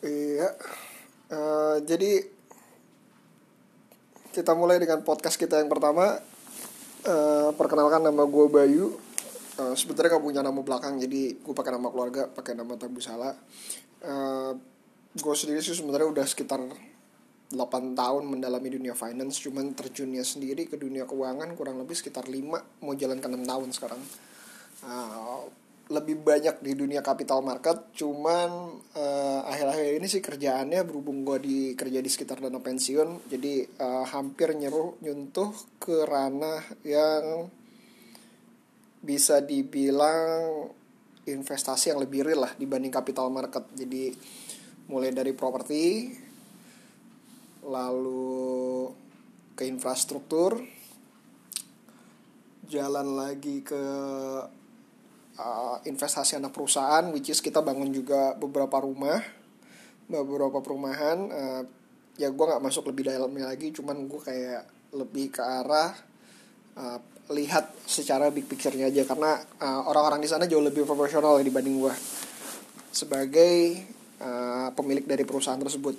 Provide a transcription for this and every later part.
Iya. Uh, jadi kita mulai dengan podcast kita yang pertama. Uh, perkenalkan nama gue Bayu. Uh, Sebenarnya gak punya nama belakang, jadi gue pakai nama keluarga, pakai nama Tabu Sala. Uh, gue sendiri sih sebenarnya udah sekitar 8 tahun mendalami dunia finance, cuman terjunnya sendiri ke dunia keuangan kurang lebih sekitar 5 mau jalan ke 6 tahun sekarang. Uh, lebih banyak di dunia capital market cuman uh, akhir-akhir ini sih kerjaannya berhubung gue di kerja di sekitar dana pensiun jadi uh, hampir nyeruh nyuntuh ke ranah yang bisa dibilang investasi yang lebih real lah dibanding capital market. Jadi mulai dari properti lalu ke infrastruktur jalan lagi ke uh, investasi anak perusahaan which is kita bangun juga beberapa rumah beberapa perumahan. Uh, ya gue nggak masuk lebih dalamnya lagi cuman gue kayak lebih ke arah uh, lihat secara big picture-nya aja. Karena uh, orang-orang di sana jauh lebih profesional ya dibanding gue sebagai uh, pemilik dari perusahaan tersebut.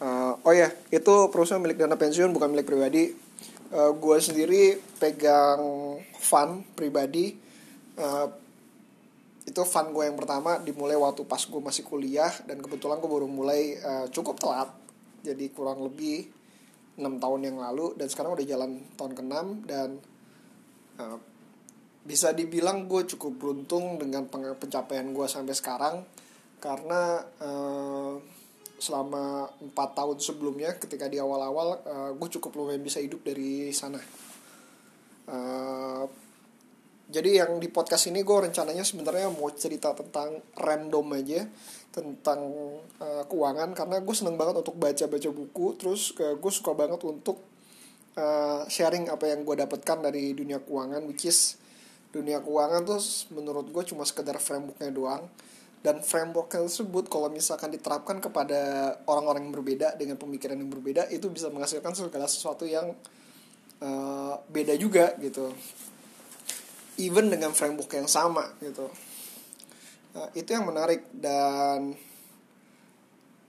Uh, oh ya itu perusahaan milik dana pensiun bukan milik pribadi. Uh, gue sendiri pegang fund pribadi. Uh, itu fun gue yang pertama dimulai waktu pas gue masih kuliah dan kebetulan gue baru mulai uh, cukup telat. Jadi kurang lebih enam tahun yang lalu dan sekarang udah jalan tahun ke-6 dan uh, bisa dibilang gue cukup beruntung dengan pencapaian gue sampai sekarang. Karena uh, selama empat tahun sebelumnya ketika di awal-awal uh, gue cukup lumayan bisa hidup dari sana. Uh, jadi yang di podcast ini gue rencananya sebenarnya mau cerita tentang random aja tentang uh, keuangan. Karena gue seneng banget untuk baca-baca buku. Terus uh, gue suka banget untuk uh, sharing apa yang gue dapatkan dari dunia keuangan which is dunia keuangan tuh menurut gue cuma sekedar frameworknya doang. Dan framework tersebut kalau misalkan diterapkan kepada orang-orang yang berbeda dengan pemikiran yang berbeda itu bisa menghasilkan segala sesuatu yang uh, beda juga gitu even dengan framework yang sama gitu. Nah, itu yang menarik. Dan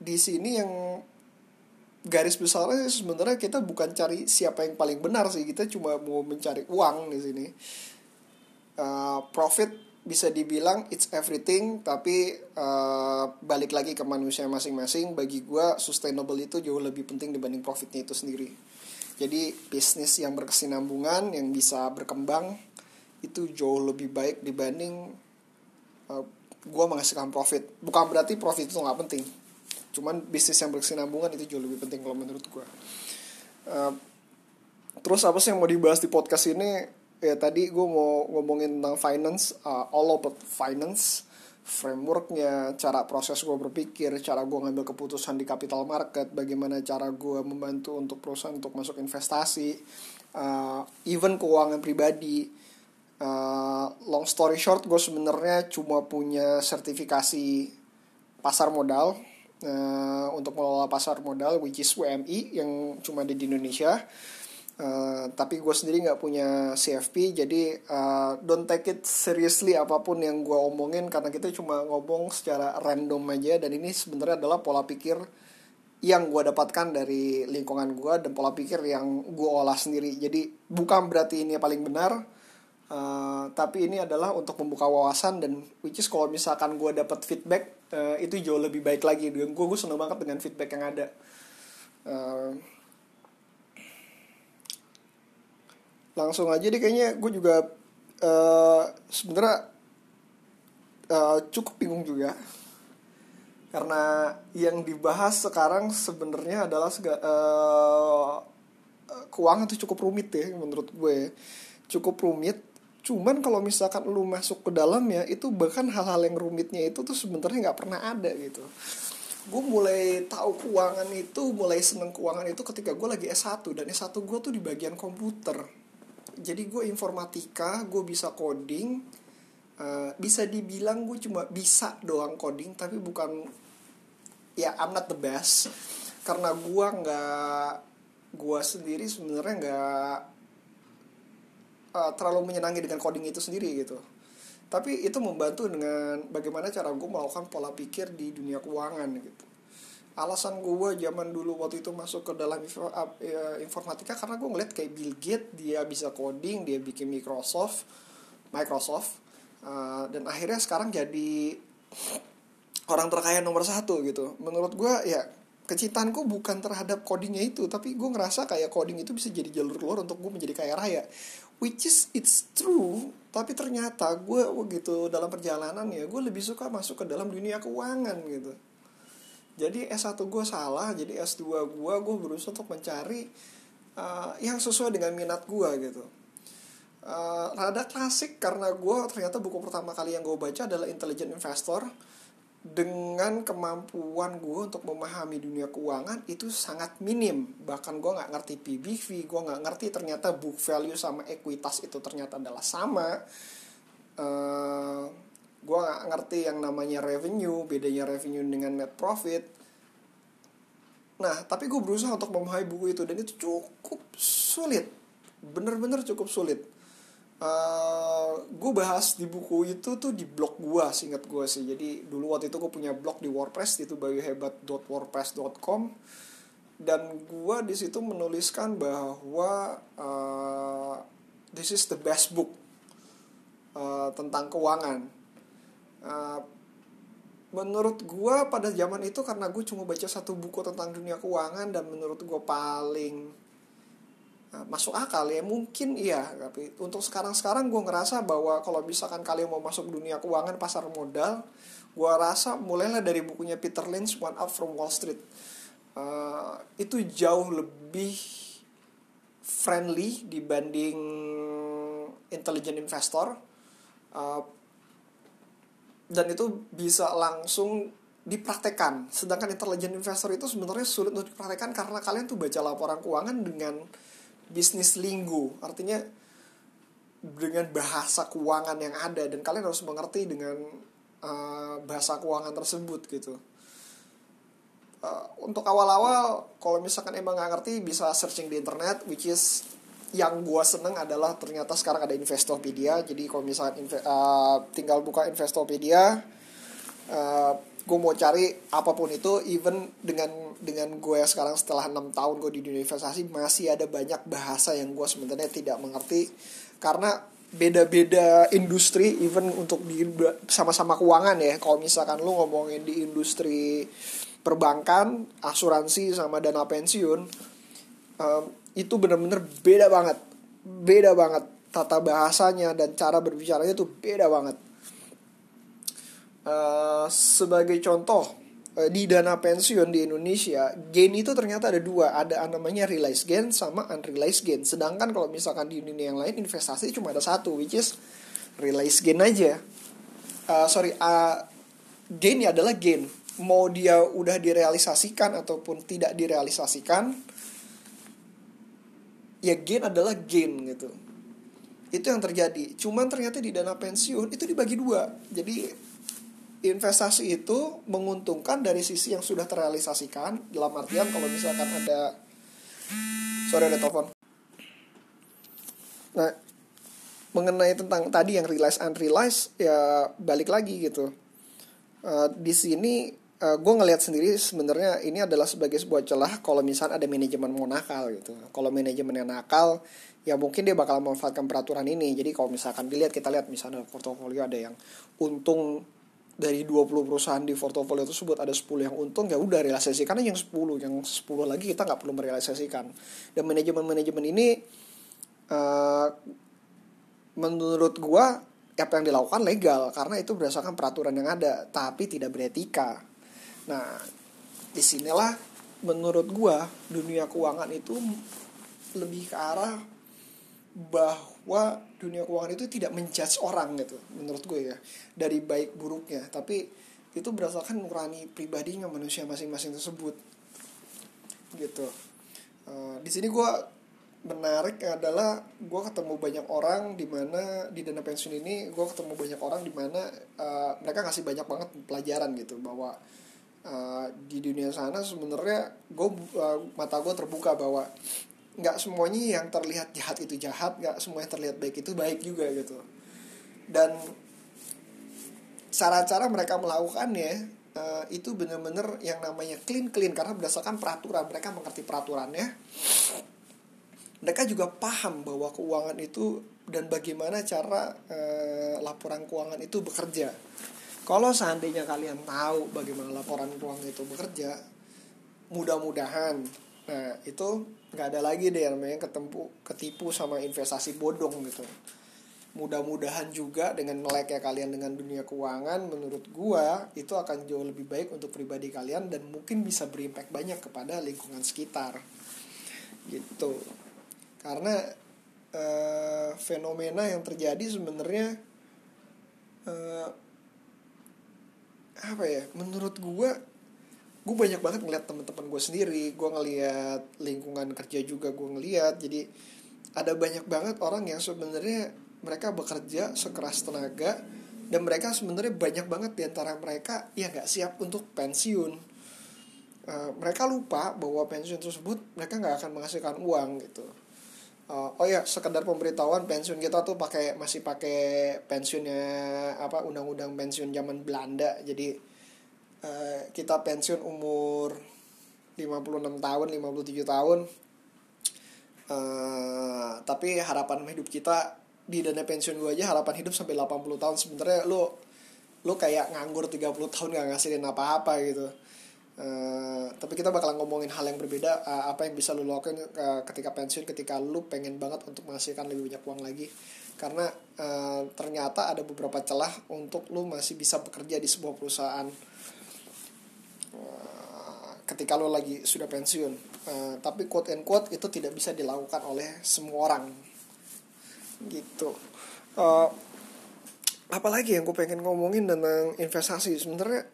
di sini yang garis besarnya sebenarnya kita bukan cari siapa yang paling benar sih. Kita cuma mau mencari uang di sini. Uh, profit bisa dibilang it's everything tapi uh, balik lagi ke manusia masing-masing. Bagi gue sustainable itu jauh lebih penting dibanding profitnya itu sendiri. Jadi bisnis yang berkesinambungan yang bisa berkembang itu jauh lebih baik dibanding uh, gue menghasilkan profit. Bukan berarti profit itu nggak penting. Cuman bisnis yang berkesinambungan itu jauh lebih penting kalau menurut gue uh, terus apa sih yang mau dibahas di podcast ini? Ya tadi gue mau ngomongin tentang finance uh, all about finance frameworknya, cara proses gue berpikir, cara gue ngambil keputusan di capital market, bagaimana cara gue membantu untuk perusahaan untuk masuk investasi, uh, even keuangan pribadi, uh, long story short gue sebenarnya cuma punya sertifikasi pasar modal uh, untuk mengelola pasar modal which is WMI yang cuma ada di Indonesia. Uh, tapi gue sendiri nggak punya CFP jadi uh, don't take it seriously apa pun yang gue omongin karena kita cuma ngomong secara random aja dan ini sebenarnya adalah pola pikir yang gue dapatkan dari lingkungan gue dan pola pikir yang gue olah sendiri. Jadi bukan berarti ini paling benar Uh, tapi ini adalah untuk membuka wawasan dan which is kalau misalkan gue dapat feedback uh, itu jauh lebih baik lagi. Dan gue gue seneng banget dengan feedback yang ada. Uh, langsung aja deh kayaknya gue juga uh, sebenarnya uh, cukup bingung juga. Karena yang dibahas sekarang sebenarnya adalah uh, keuangan itu cukup rumit ya menurut gue. Cukup rumit cuman kalau misalkan lu masuk ke dalamnya itu bahkan hal-hal yang rumitnya itu tuh sebenarnya nggak pernah ada gitu. Gue mulai tahu keuangan itu mulai seneng keuangan itu ketika gue lagi S1 dan S1 gue tuh di bagian komputer. Jadi gue informatika gue bisa coding uh, bisa dibilang gue cuma bisa doang coding tapi bukan ya I'm not the best. Karena gue nggak gue sendiri sebenarnya nggak uh, terlalu menyenangi dengan coding itu sendiri gitu. Tapi itu membantu dengan bagaimana cara gue melakukan pola pikir di dunia keuangan gitu. Alasan gue zaman dulu waktu itu masuk ke dalam ya, informatika karena gue ngeliat kayak Bill Gates dia bisa coding dia bikin Microsoft Microsoft uh, dan akhirnya sekarang jadi orang terkaya nomor satu gitu. Menurut gue ya kecintaanku bukan terhadap codingnya itu tapi gue ngerasa kayak coding itu bisa jadi jalur keluar untuk gue menjadi kaya raya. Which is it's true tapi ternyata gue gitu dalam perjalanan ya gue lebih suka masuk ke dalam dunia keuangan gitu. Jadi S1 gue salah jadi S2 gue gue berusaha untuk mencari uh, yang sesuai dengan minat gue gitu. Uh, rada klasik karena gue ternyata buku pertama kali yang gue baca adalah Intelligent Investor dengan kemampuan gue untuk memahami dunia keuangan itu sangat minim. Bahkan gue nggak ngerti PBV gue nggak ngerti ternyata book value sama ekuitas itu ternyata adalah sama. Uh, gue nggak ngerti yang namanya revenue bedanya revenue dengan net profit. Nah tapi gue berusaha untuk memahami buku itu dan itu cukup sulit. Bener-bener cukup sulit eh, gue bahas di buku itu tuh di blog gue singkat gue sih. Jadi dulu waktu itu gue punya blog di WordPress itu bayuhebat.wordpress.com dan gue di situ menuliskan bahwa uh, this is the best book uh, tentang keuangan. Uh, menurut gue pada zaman itu karena gue cuma baca satu buku tentang dunia keuangan dan menurut gue paling masuk akal ya mungkin iya tapi untuk sekarang sekarang gue ngerasa bahwa kalau misalkan kalian mau masuk dunia keuangan pasar modal gue rasa mulailah dari bukunya Peter Lynch One Up from Wall Street. Uh, itu jauh lebih friendly dibanding intelligent investor. Uh, dan itu bisa langsung dipraktekkan sedangkan intelligent investor itu sebenarnya sulit untuk dipraktekkan karena kalian tuh baca laporan keuangan dengan bisnis linggu. Artinya dengan bahasa keuangan yang ada dan kalian harus mengerti dengan uh, bahasa keuangan tersebut gitu. Uh, untuk awal-awal kalau misalkan emang nggak ngerti bisa searching di internet which is yang gua seneng adalah ternyata sekarang ada Investopedia. Jadi kalau misalkan uh, tinggal buka Investopedia uh, gue mau cari apa pun itu even dengan dengan gue sekarang setelah enam tahun gue di dunia investasi masih ada banyak bahasa yang gue sebenarnya tidak mengerti. Karena beda-beda industri even untuk di sama-sama keuangan ya. Kalau misalkan lu ngomongin di industri perbankan asuransi sama dana pensiun um, itu bener-bener beda banget. Beda banget tata bahasanya dan cara berbicaranya tuh beda banget. Uh, sebagai contoh di dana pensiun di Indonesia gain itu ternyata ada dua. Ada namanya realized gain sama unrealized gain. Sedangkan kalau misalkan di dunia yang lain investasi cuma ada satu which is realized gain aja. Uh, sorry uh, gain ya adalah gain. Mau dia udah direalisasikan ataupun tidak direalisasikan ya gain adalah gain gitu. Itu yang terjadi. Cuman ternyata di dana pensiun itu dibagi dua. Jadi investasi itu menguntungkan dari sisi yang sudah terrealisasikan dalam artian kalau misalkan ada sorry ada telepon. Nah mengenai tentang tadi yang realize unrealize ya balik lagi gitu. Uh, di sini uh, gue ngelihat sendiri sebenarnya ini adalah sebagai sebuah celah kalau misalnya ada manajemen mau nakal gitu. Kalau manajemen yang nakal ya mungkin dia bakal memanfaatkan peraturan ini. Jadi kalau misalkan dilihat kita lihat misalnya portofolio ada yang untung dari 20 perusahaan di portofolio tersebut ada 10 yang untung ya udah realisasi. Karena yang 10 yang 10 lagi kita nggak perlu merealisasikan. Dan manajemen-manajemen ini uh, menurut gua apa yang dilakukan legal karena itu berdasarkan peraturan yang ada tapi tidak beretika. Nah di sinilah menurut gua dunia keuangan itu lebih ke arah bahwa dunia keuangan itu tidak menjudge orang gitu menurut gue ya. Dari baik buruknya. Tapi itu berdasarkan nurani pribadinya manusia masing-masing tersebut. Gitu. Uh, di sini gue menarik adalah gue ketemu banyak orang di mana di dana pensiun ini gue ketemu banyak orang di mana uh, mereka ngasih banyak banget pelajaran gitu bahwa uh, di dunia sana sebenarnya gue uh, mata gue terbuka bahwa nggak semuanya yang terlihat jahat itu jahat nggak semua yang terlihat baik itu baik juga gitu. Dan cara-cara mereka melakukannya uh, itu bener-bener yang namanya clean clean karena berdasarkan peraturan mereka mengerti peraturannya. Mereka juga paham bahwa keuangan itu dan bagaimana cara uh, laporan keuangan itu bekerja. Kalau seandainya kalian tahu bagaimana laporan keuangan itu bekerja mudah-mudahan nah itu nggak ada lagi deh namanya ketemu ketipu sama investasi bodong gitu. Mudah-mudahan juga dengan meleknya kalian dengan dunia keuangan menurut gua itu akan jauh lebih baik untuk pribadi kalian dan mungkin bisa berimpact banyak kepada lingkungan sekitar. Gitu. Karena uh, fenomena yang terjadi sebenarnya uh, apa ya menurut gua gue banyak banget ngeliat teman-teman gue sendiri. Gue ngeliat lingkungan kerja juga gue ngeliat. Jadi ada banyak banget orang yang sebenarnya mereka bekerja sekeras tenaga dan mereka sebenarnya banyak banget di antara mereka ya nggak siap untuk pensiun. Uh, mereka lupa bahwa pensiun tersebut mereka nggak akan menghasilkan uang gitu. Uh, oh ya sekedar pemberitahuan pensiun kita tuh pakai masih pakai pensiunnya apa undang-undang pensiun zaman Belanda. Jadi uh, kita pensiun umur 56 tahun 57 tahun. Uh, tapi harapan hidup kita di dana pensiun gue aja harapan hidup sampai 80 tahun. Sebenarnya lo lo kayak nganggur 30 tahun gak ngasihin apa-apa gitu. Uh, tapi kita bakal ngomongin hal yang berbeda uh, apa yang bisa lo lakukan uh, ketika pensiun ketika lo pengen banget untuk menghasilkan lebih banyak uang lagi. Karena uh, ternyata ada beberapa celah untuk lo masih bisa bekerja di sebuah perusahaan ketika lo lagi sudah pensiun uh, tapi quote and quote itu tidak bisa dilakukan oleh semua orang. Gitu. Uh, apalagi yang gue pengen ngomongin tentang investasi. Sebenarnya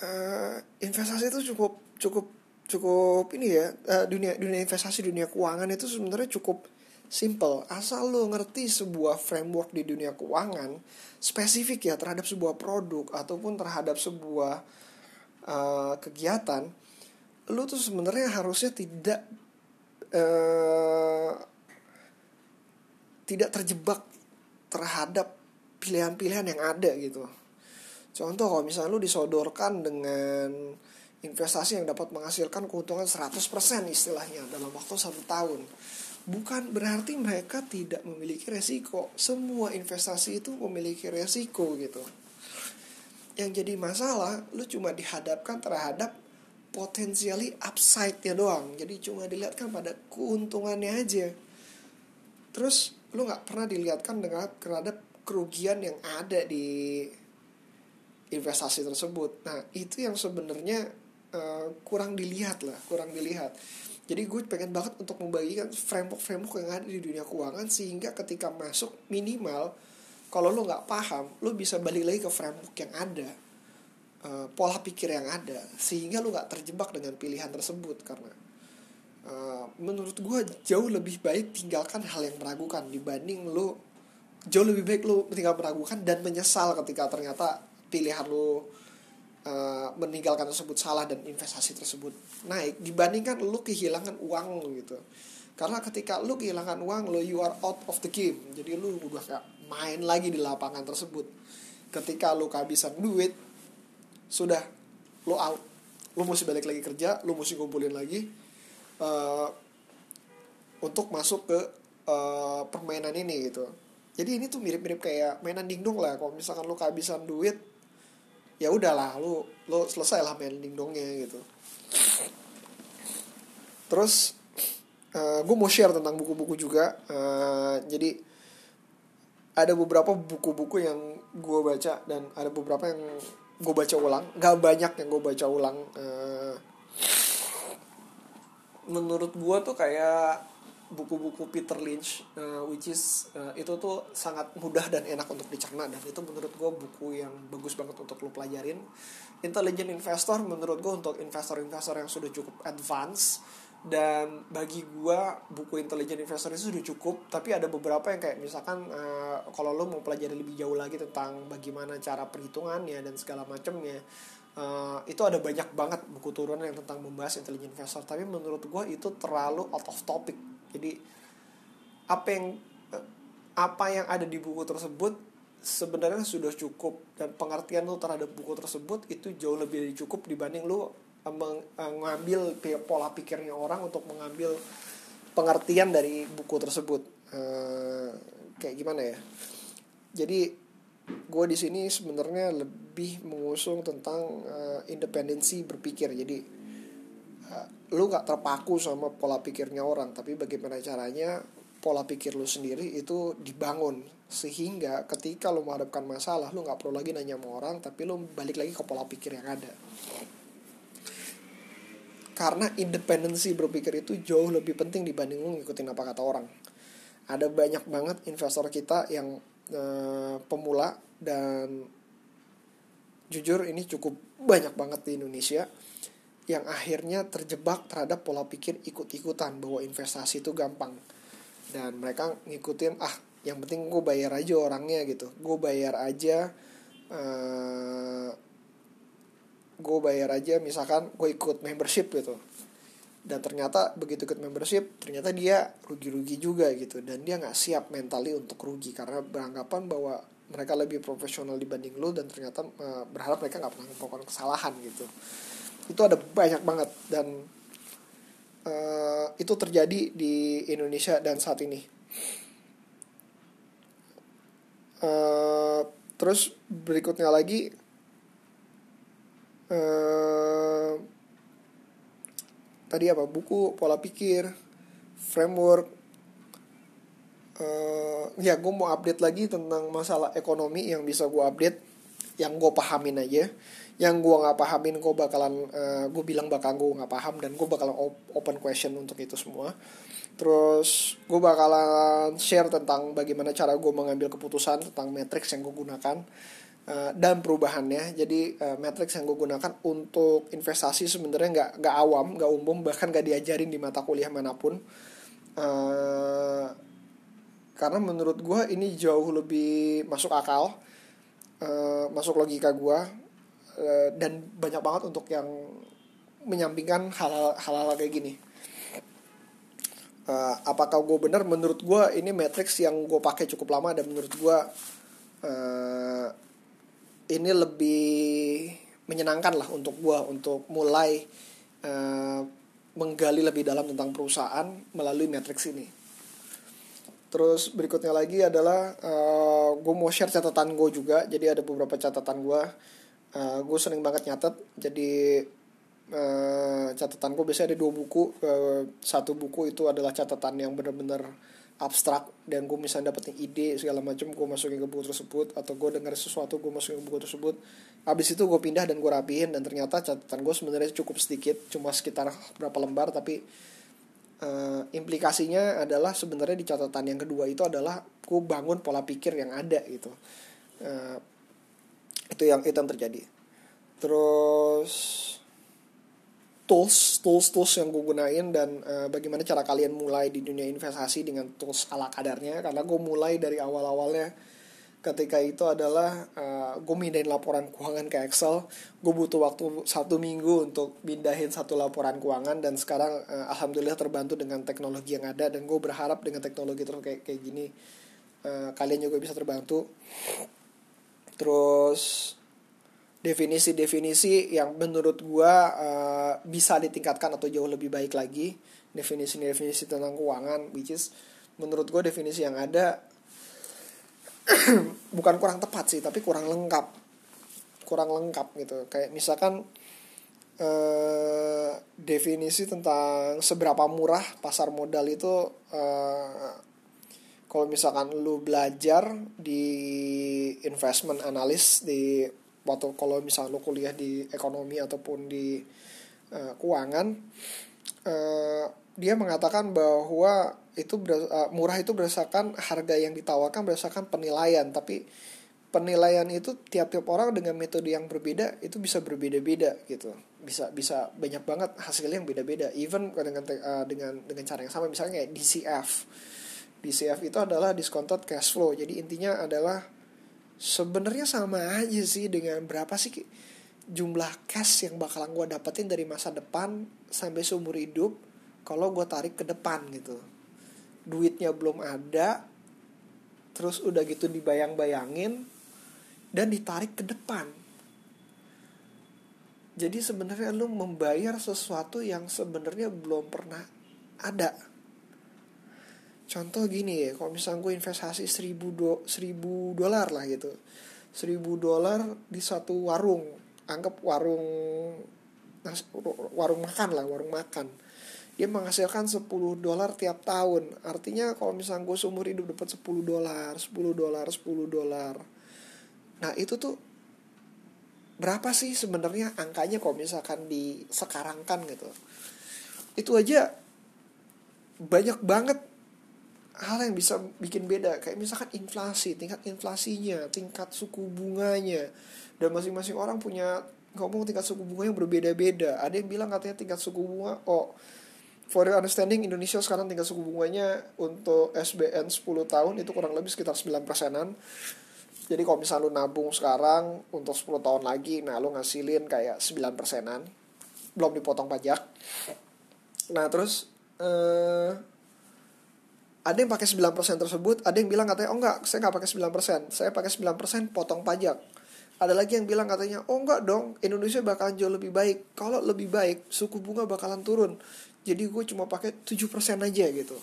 uh, investasi itu cukup cukup cukup ini ya uh, dunia dunia investasi dunia keuangan itu sebenarnya cukup simple. Asal lo ngerti sebuah framework di dunia keuangan spesifik ya terhadap sebuah produk ataupun terhadap sebuah uh, kegiatan lo tuh sebenarnya harusnya tidak uh, tidak terjebak terhadap pilihan-pilihan yang ada gitu. Contoh kalau misalnya lu disodorkan dengan investasi yang dapat menghasilkan keuntungan 100% istilahnya dalam waktu satu tahun. Bukan berarti mereka tidak memiliki resiko. Semua investasi itu memiliki resiko gitu. Yang jadi masalah, lu cuma dihadapkan terhadap potensially upside-nya doang. Jadi cuma dilihatkan pada keuntungannya aja. Terus lu nggak pernah dilihatkan dengan terhadap kerugian yang ada di investasi tersebut. Nah itu yang sebenarnya uh, kurang dilihat lah, kurang dilihat. Jadi gue pengen banget untuk membagikan framework-framework yang ada di dunia keuangan sehingga ketika masuk minimal kalau lo nggak paham, lo bisa balik lagi ke framework yang ada, uh, pola pikir yang ada, sehingga lo nggak terjebak dengan pilihan tersebut. Karena uh, menurut gue jauh lebih baik tinggalkan hal yang meragukan dibanding lo jauh lebih baik lo tinggal meragukan dan menyesal ketika ternyata pilihan lo uh, meninggalkan tersebut salah dan investasi tersebut naik dibandingkan lo kehilangan uang lo gitu. Karena ketika lo kehilangan uang lo you are out of the game. Jadi lo udah gak main lagi di lapangan tersebut. Ketika lo kehabisan duit sudah lo out. Lo mesti balik lagi kerja lo mesti kumpulin lagi uh, untuk masuk ke uh, permainan ini gitu. Jadi ini tuh mirip-mirip kayak mainan dingdong lah. Kalau misalkan lu kehabisan duit ya udahlah lu lu selesai lah main dingdongnya gitu. Terus uh, gue mau share tentang buku-buku juga. Uh, jadi ada beberapa buku-buku yang gue baca dan ada beberapa yang gue baca ulang. Nggak banyak yang gue baca ulang uh, menurut gue tuh kayak buku-buku Peter Lynch uh, which is uh, itu tuh sangat mudah dan enak untuk dicerna. Dan itu menurut gue buku yang bagus banget untuk lo pelajarin. Intelligent Investor menurut gue untuk investor-investor yang sudah cukup advance dan bagi gue buku Intelligent Investor itu sudah cukup tapi ada beberapa yang kayak misalkan uh, kalau lo mau pelajari lebih jauh lagi tentang bagaimana cara perhitungannya dan segala macamnya Uh, itu ada banyak banget buku turunan yang tentang membahas intelligent investor. Tapi menurut gue itu terlalu out of topic. Jadi apa yang uh, apa yang ada di buku tersebut sebenarnya sudah cukup. Dan pengertian lu terhadap buku tersebut itu jauh lebih cukup dibanding lu mengambil pola pikirnya orang untuk mengambil pengertian dari buku tersebut. Uh, kayak gimana ya? Jadi gue di sini sebenarnya lebih mengusung tentang uh, independensi berpikir. Jadi uh, lu nggak terpaku sama pola pikirnya orang tapi bagaimana caranya pola pikir lu sendiri itu dibangun. Sehingga ketika lu menghadapkan masalah lu nggak perlu lagi nanya sama orang tapi lu balik lagi ke pola pikir yang ada karena independensi berpikir itu jauh lebih penting dibanding ngikutin apa kata orang. Ada banyak banget investor kita yang uh, pemula dan jujur ini cukup banyak banget di Indonesia yang akhirnya terjebak terhadap pola pikir ikut-ikutan bahwa investasi itu gampang. Dan mereka ngikutin ah yang penting gue bayar aja orangnya gitu. Gue bayar aja uh, gue bayar aja misalkan gue ikut membership gitu. Dan ternyata begitu ikut membership ternyata dia rugi-rugi juga gitu. Dan dia nggak siap mentally untuk rugi karena beranggapan bahwa mereka lebih profesional dibanding lu dan ternyata uh, berharap mereka nggak pernah melakukan kesalahan gitu. Itu ada banyak banget dan uh, itu terjadi di Indonesia dan saat ini. Uh, terus berikutnya lagi uh, tadi apa? Buku pola pikir framework. Uh, ya gue mau update lagi tentang masalah ekonomi yang bisa gue update yang gue pahamin aja. Yang gue nggak pahamin gue bakalan uh, gue bilang bakal gue nggak paham dan gue bakalan open question untuk itu semua. Terus gue bakalan share tentang bagaimana cara gue mengambil keputusan tentang matrix yang gue gunakan Uh, dan perubahannya. Jadi uh, matrix yang gue gunakan untuk investasi sebenarnya nggak nggak awam nggak umum bahkan nggak diajarin di mata kuliah mana pun. Uh, karena menurut gue ini jauh lebih masuk akal uh, masuk logika gue uh, dan banyak banget untuk yang menyampingkan hal-hal kayak gini. Uh, apakah gue benar? Menurut gue ini matrix yang gue pakai cukup lama dan menurut gue uh, ini lebih menyenangkan lah untuk gue untuk mulai uh, menggali lebih dalam tentang perusahaan melalui matrix ini. Terus berikutnya lagi adalah uh, eh, gue mau share catatan gue juga. Jadi ada beberapa catatan gue. Uh, gue sering banget nyatet. Jadi uh, catatan gue biasanya ada dua buku. Uh, satu buku itu adalah catatan yang benar-benar abstrak dan gue misalnya dapetin ide segala macam gue masukin ke buku tersebut atau gue dengar sesuatu gue masukin ke buku tersebut habis itu gue pindah dan gue rapihin dan ternyata catatan gue sebenarnya cukup sedikit cuma sekitar berapa lembar tapi uh, implikasinya adalah sebenarnya di catatan yang kedua itu adalah gue bangun pola pikir yang ada gitu. Uh, itu yang itu yang terjadi. Terus tools tools tools yang gue gunain dan uh, bagaimana cara kalian mulai di dunia investasi dengan tools ala kadarnya. Karena gue mulai dari awal awalnya ketika itu adalah uh, gue mindahin laporan keuangan ke Excel. Gue butuh waktu satu minggu untuk pindahin satu laporan keuangan dan sekarang uh, alhamdulillah terbantu dengan teknologi yang ada dan gue berharap dengan teknologi terus kayak kayak gini uh, kalian juga bisa terbantu. Terus definisi-definisi yang menurut gue uh, bisa ditingkatkan atau jauh lebih baik lagi. Definisi-definisi tentang keuangan which is menurut gue definisi yang ada bukan kurang tepat sih tapi kurang lengkap. Kurang lengkap gitu. Kayak misalkan uh, definisi tentang seberapa murah pasar modal itu uh, kalau misalkan lu belajar di investment analyst di waktu kalau misalnya lo kuliah di ekonomi ataupun di uh, keuangan uh, dia mengatakan bahwa itu uh, murah itu berdasarkan harga yang ditawarkan berdasarkan penilaian. Tapi penilaian itu tiap-tiap orang dengan metode yang berbeda itu bisa berbeda-beda gitu. Bisa bisa banyak banget hasilnya yang beda-beda. Even dengan uh, dengan dengan cara yang sama. Misalnya kayak DCF DCF itu adalah discounted cash flow. Jadi intinya adalah sebenarnya sama aja sih dengan berapa sih jumlah cash yang bakalan gue dapetin dari masa depan sampai seumur hidup kalau gue tarik ke depan gitu. Duitnya belum ada terus udah gitu dibayang-bayangin dan ditarik ke depan. Jadi sebenarnya lu membayar sesuatu yang sebenarnya belum pernah ada contoh gini ya kalau misalnya gue investasi seribu do, seribu dolar lah gitu. Seribu dolar di satu warung anggap warung warung makan lah warung makan. Dia menghasilkan 10 dolar tiap tahun. Artinya kalau misalnya gue seumur hidup dapat 10 dolar 10 dolar 10 dolar. Nah itu tuh berapa sih sebenarnya angkanya kalau misalkan disekarangkan gitu? Itu aja banyak banget hal yang bisa bikin beda. Kayak misalkan inflasi tingkat inflasinya tingkat suku bunganya. Dan masing-masing orang punya ngomong tingkat suku bunga yang berbeda-beda. Ada yang bilang katanya tingkat suku bunga oh for your understanding Indonesia sekarang tingkat suku bunganya untuk SBN 10 tahun itu kurang lebih sekitar 9 persenan. Jadi kalau misalnya lu nabung sekarang untuk 10 tahun lagi nah lu ngasilin kayak 9 persenan. Belum dipotong pajak. Nah terus eh, ada yang pakai 9% tersebut, ada yang bilang katanya, oh enggak, saya nggak pakai 9%, saya pakai 9% potong pajak. Ada lagi yang bilang katanya, oh enggak dong, Indonesia bakalan jauh lebih baik. Kalau lebih baik, suku bunga bakalan turun. Jadi gue cuma pakai 7% aja gitu.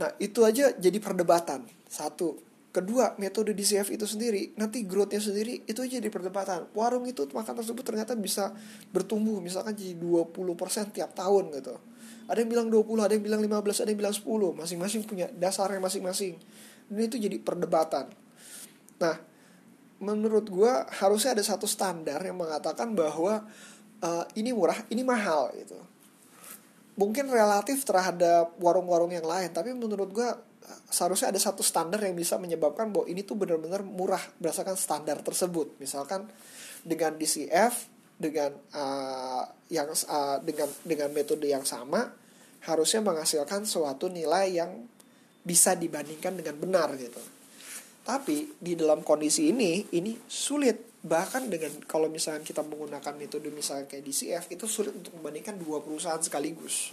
Nah itu aja jadi perdebatan. Satu, Kedua, metode DCF itu sendiri, nanti growth-nya sendiri itu aja di perdebatan. Warung itu makan tersebut ternyata bisa bertumbuh misalkan jadi 20% tiap tahun gitu. Ada yang bilang 20, ada yang bilang 15, ada yang bilang 10. Masing-masing punya dasarnya masing-masing. Dan itu jadi perdebatan. Nah, menurut gue harusnya ada satu standar yang mengatakan bahwa uh, ini murah, ini mahal gitu. Mungkin relatif terhadap warung-warung yang lain, tapi menurut gue seharusnya ada satu standar yang bisa menyebabkan bahwa ini tuh benar-benar murah berdasarkan standar tersebut misalkan dengan DCF dengan uh, yang uh, dengan dengan metode yang sama harusnya menghasilkan suatu nilai yang bisa dibandingkan dengan benar gitu. Tapi di dalam kondisi ini ini sulit. Bahkan dengan kalau misalnya kita menggunakan metode misalnya kayak DCF itu sulit untuk membandingkan dua perusahaan sekaligus.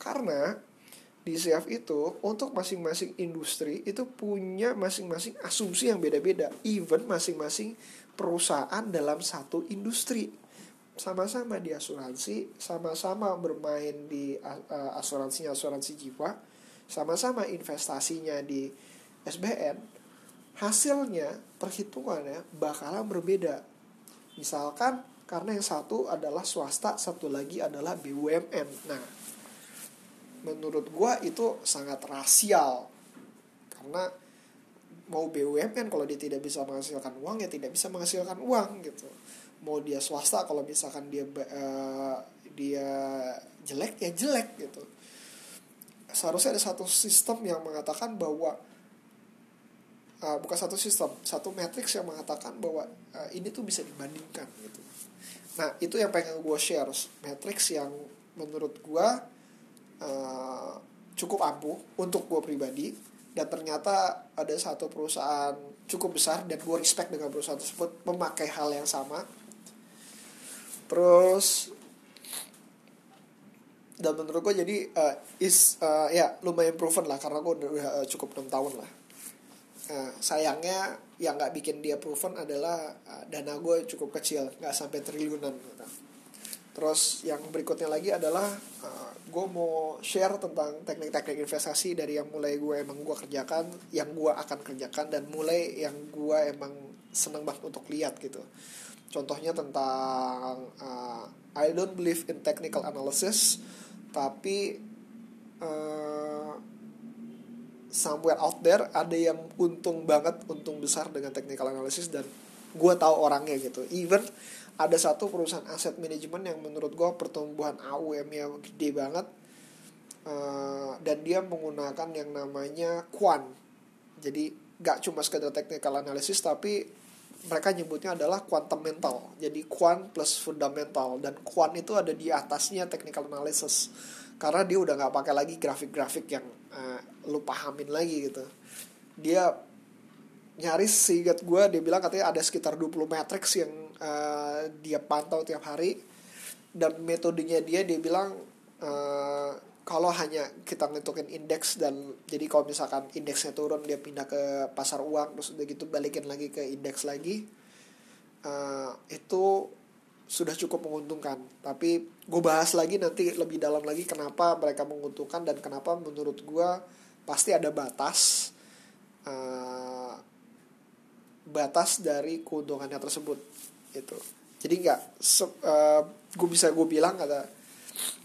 Karena di CF itu untuk masing-masing industri itu punya masing-masing asumsi yang beda-beda. Even masing-masing perusahaan dalam satu industri. Sama-sama di asuransi sama-sama bermain di uh, asuransinya asuransi jiwa sama-sama investasinya di SBN hasilnya perhitungannya bakalan berbeda. Misalkan karena yang satu adalah swasta satu lagi adalah BUMN nah menurut gue itu sangat rasial. Karena mau BUMN kalau dia tidak bisa menghasilkan uang ya tidak bisa menghasilkan uang gitu. Mau dia swasta kalau misalkan dia uh, dia jelek ya jelek gitu. Seharusnya ada satu sistem yang mengatakan bahwa uh, bukan satu sistem satu matriks yang mengatakan bahwa uh, ini tuh bisa dibandingkan gitu. Nah itu yang pengen gue share. Matriks yang menurut gue uh, cukup ampuh untuk gue pribadi dan ternyata ada satu perusahaan cukup besar dan gue respect dengan perusahaan tersebut memakai hal yang sama terus dan menurut gue jadi uh, is uh, ya lumayan proven lah karena gue udah, uh, cukup 6 tahun lah uh, sayangnya yang nggak bikin dia proven adalah uh, dana gue cukup kecil nggak sampai triliunan gitu. Terus yang berikutnya lagi adalah uh, gue mau share tentang teknik-teknik investasi dari yang mulai gue emang gue kerjakan, yang gue akan kerjakan dan mulai yang gue emang seneng banget untuk lihat gitu. Contohnya tentang uh, I don't believe in technical analysis, tapi uh, somewhere out there ada yang untung banget, untung besar dengan technical analysis dan gue tahu orangnya gitu. Even ada satu perusahaan aset manajemen yang menurut gue pertumbuhan AUM-nya gede banget uh, dan dia menggunakan yang namanya quant. Jadi gak cuma sekedar technical analysis tapi mereka nyebutnya adalah quantum mental. Jadi quant plus fundamental. Dan quant itu ada di atasnya technical analysis. Karena dia udah nggak pakai lagi grafik-grafik yang uh, lu pahamin lagi gitu. Dia nyaris seingat gue dia bilang katanya ada sekitar 20 matrix yang uh, dia pantau tiap hari. Dan metodenya dia dia bilang uh, kalau hanya kita ngitungin indeks dan jadi kalau misalkan indeksnya turun dia pindah ke pasar uang terus udah gitu balikin lagi ke indeks lagi uh, itu sudah cukup menguntungkan. Tapi gue bahas lagi nanti lebih dalam lagi kenapa mereka menguntungkan dan kenapa menurut gue pasti ada batas uh, batas dari keuntungannya tersebut itu jadi nggak uh, gue bisa gue bilang ada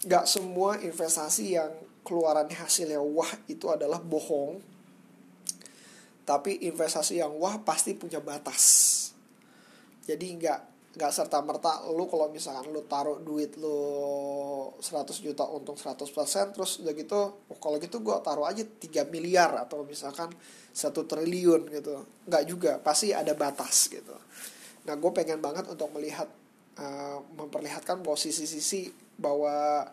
nggak semua investasi yang keluarannya hasilnya wah itu adalah bohong tapi investasi yang wah pasti punya batas. Jadi nggak nggak serta merta lu kalau misalkan lu taruh duit lu 100 juta untung 100% terus udah gitu oh, kalau gitu gua taruh aja 3 miliar atau misalkan satu triliun gitu. Nggak juga pasti ada batas gitu. Nah gue pengen banget untuk melihat uh, memperlihatkan posisi-sisi bahwa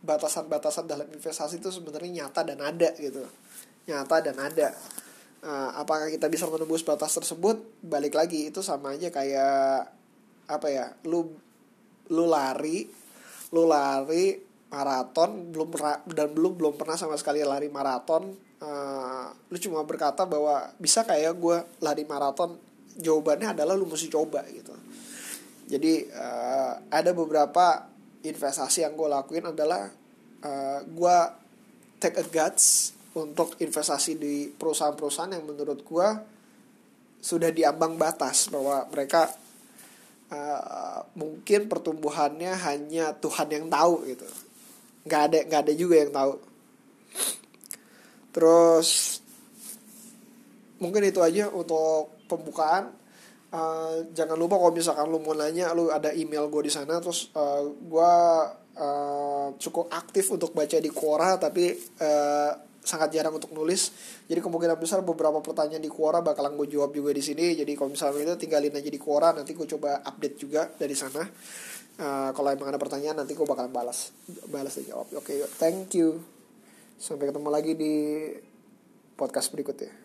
batasan-batasan dalam investasi itu sebenarnya nyata dan ada gitu. Nyata dan ada. Uh, apakah kita bisa menembus batas tersebut? Balik lagi itu sama aja kayak apa ya lu lu lari lu lari maraton belum dan belum belum pernah sama sekali lari maraton uh, lu cuma berkata bahwa bisa kayak gue lari maraton? Jawabannya adalah lu mesti coba gitu. Jadi uh, ada beberapa investasi yang gue lakuin adalah uh, gue take a guts untuk investasi di perusahaan-perusahaan yang menurut gue sudah diambang batas bahwa mereka uh, mungkin pertumbuhannya hanya Tuhan yang tahu gitu. Nggak ada nggak ada juga yang tahu. Terus mungkin itu aja untuk pembukaan. Uh, jangan lupa kalau misalkan lu mau nanya lu ada email gue di sana. Terus uh, eh, gue uh, cukup aktif untuk baca di Quora tapi uh, sangat jarang untuk nulis. Jadi kemungkinan besar beberapa pertanyaan di Quora bakalan gue jawab juga di sini. Jadi kalau misalnya itu tinggalin aja di Quora nanti gue coba update juga dari sana. Uh, kalau emang ada pertanyaan nanti gue bakalan balas balas dan jawab. Oke okay, thank you. Sampai ketemu lagi di podcast berikutnya